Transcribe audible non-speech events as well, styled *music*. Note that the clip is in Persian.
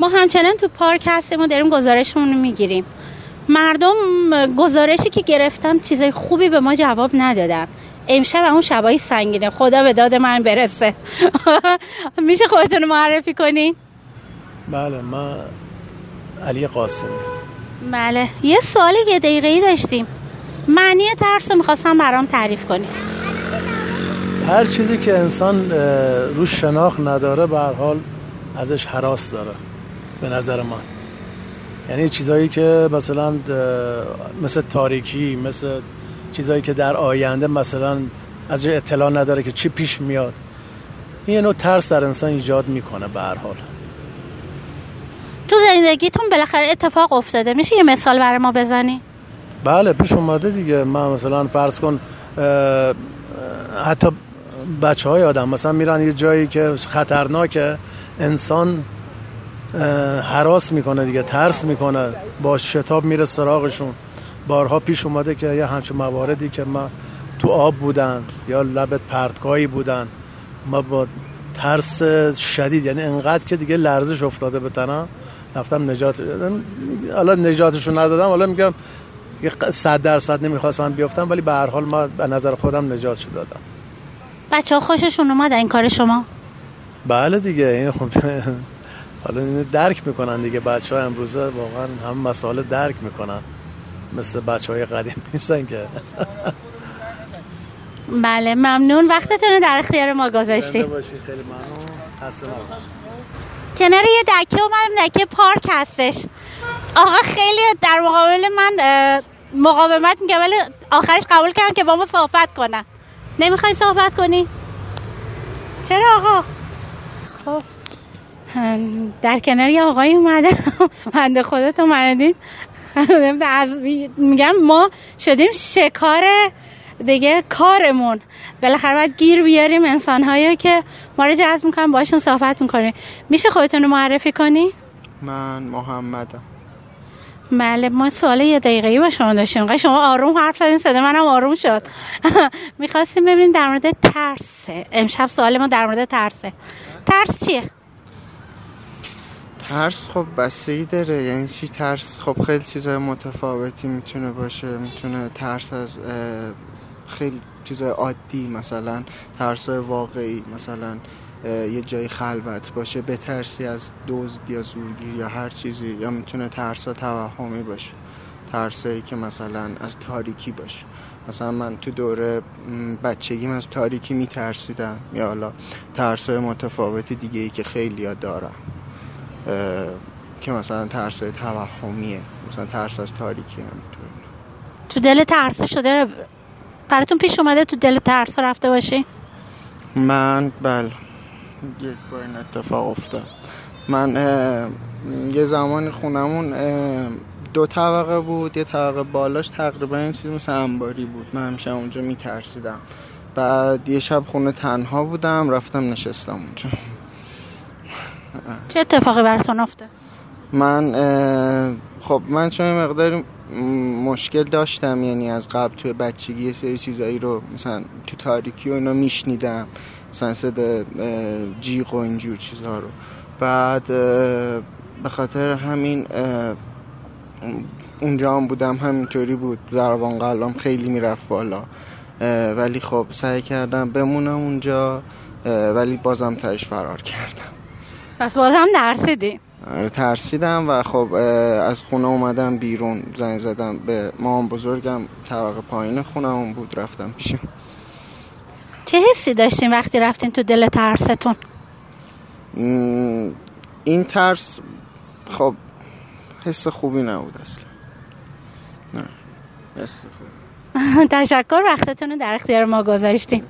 ما همچنان تو پارک هستیم و داریم گزارشمون رو می‌گیریم. مردم گزارشی که گرفتم چیزای خوبی به ما جواب ندادن. امشب اون شبای سنگینه. خدا به داد من برسه. *laughs* میشه خودتون معرفی کنین بله ما علی قاسمی. بله. یه سوال یه دقیقه ای داشتیم. معنی ترس رو می‌خواستم برام تعریف کنیم هر چیزی که انسان روش شناخت نداره به هر حال ازش حراس داره. به نظر من. یعنی چیزایی که مثلا مثل تاریکی مثل چیزایی که در آینده مثلا از اطلاع نداره که چی پیش میاد این نوع ترس در انسان ایجاد می‌کنه به هر حال. تو زندگیتون بالاخره اتفاق افتاده. میشه یه مثال برای ما بزنی؟ بله پیش اومده دیگه. من مثلا فرض کن حتی بچه های آدم مثلا میرن یه جایی که خطرناکه انسان حراس می‌کنه دیگه ترس می‌کنه. با شتاب میره سراغشون. بارها پیش اومده که یه همچون مواردی که ما تو آب بودن یا لب پرتگاهی بودن ما با ترس شدید. یعنی انقدر که دیگه لرزش افتاده به تنم رفتم نجات حالا نجاتشون ندادم حالا میگم صد درصد نمی‌خواستم بیفتم ولی به هر حال ما به نظر خودم نجات شد دادم. بچه ها خوششون اومد؟ این کار شما؟ بله دیگه این خب حالا اینو درک می‌کنن دیگه بچه ها امروزه واقعا هم مسائل درک می‌کنن. مثل بچه های قدیم نیستن که. *laughs* بله ممنون. وقتتون در اختیار ما گذاشتید خیلی ممنون. کنار یه دکه اومدم دکه پارک هستش. آقا خیلی در مقابل من مقاومت میگه ولی آخرش قبول کردن که با ما صحبت کنن. نمی‌خوای صحبت کنی؟ چرا آقا؟ خب. در کنار یه آقایی اومده. *laughs* بنده خودتو مردین. از میگم ما شدیم شکار دیگه کارمون. بالاخره باید گیر بیاریم انسان هایی که ما رو جذب می‌کنن باشون صحبت می‌کنیم. میشه خودتون رو معرفی کنی؟ من محمدم. بله ما سوال یه دقیقه با شما داشتیم. شما آروم حرف زدین صدا منم آروم شد. *laughs* می‌خواستیم ببینیم در مورد ترسه امشب سوال ما در مورد ترسه. ترس چیه؟ ترس خب بسته داره. یعنی چی ترس؟ خب خیلی چیزای متفاوتی می‌تونه باشه. می‌تونه ترس از خیلی چیزای عادی مثلا ترس واقعی مثلا یه جای خلوت باشه بترسی از دزد یا زورگیر یا هر چیزی. یا می‌تونه ترس توهمی باشه. ترسایی که مثلا از تاریکی باشه. مثلا من تو دوره بچگیم از تاریکی میترسیدم. یا حالا ترسای متفاوتی دیگه ای که خیلی ها دارم که مثلا ترس توهمیه. مثلا ترس از تاریکی هم تو دل ترس شده؟ براتون پیش اومده تو دل ترس رفته باشی؟ من بله. یک بار این اتفاق افتاد. من یه زمان خونمون دو طبقه بود. یه طبقه بالاش تقریبا این چیز مثل انباری بود. من همیشه اونجا میترسیدم. بعد یه شب خونه تنها بودم رفتم نشستم اونجا. چه اتفاقی براتون افتاد؟ من خب من چون مقداری مشکل داشتم یعنی از قبل توی بچگی یه سری چیزایی رو مثلا تو تاریکی و اینا میشنیدم مثلا صدا جیغ و اینجور چیزها رو. بعد به خاطر همین اونجا هم بودم همینطوری بود. ضربان قلبم خیلی می‌رفت بالا. ولی خب سعی کردم بمونم اونجا ولی بازم تاش فرار کردم. پس بازم درسیدی آره، ترسیدم و خب از خونه اومدم بیرون زنگ زدم به مامان بزرگم طبقه پایین خونه بود رفتم پیشم. چه حسی داشتین وقتی رفتین تو دل ترستون؟ این ترس خب حس خوبی نبود اصلا. نه حس خوبی. *laughs* تشکر وقتتون رو در اختیار ما گذاشتیم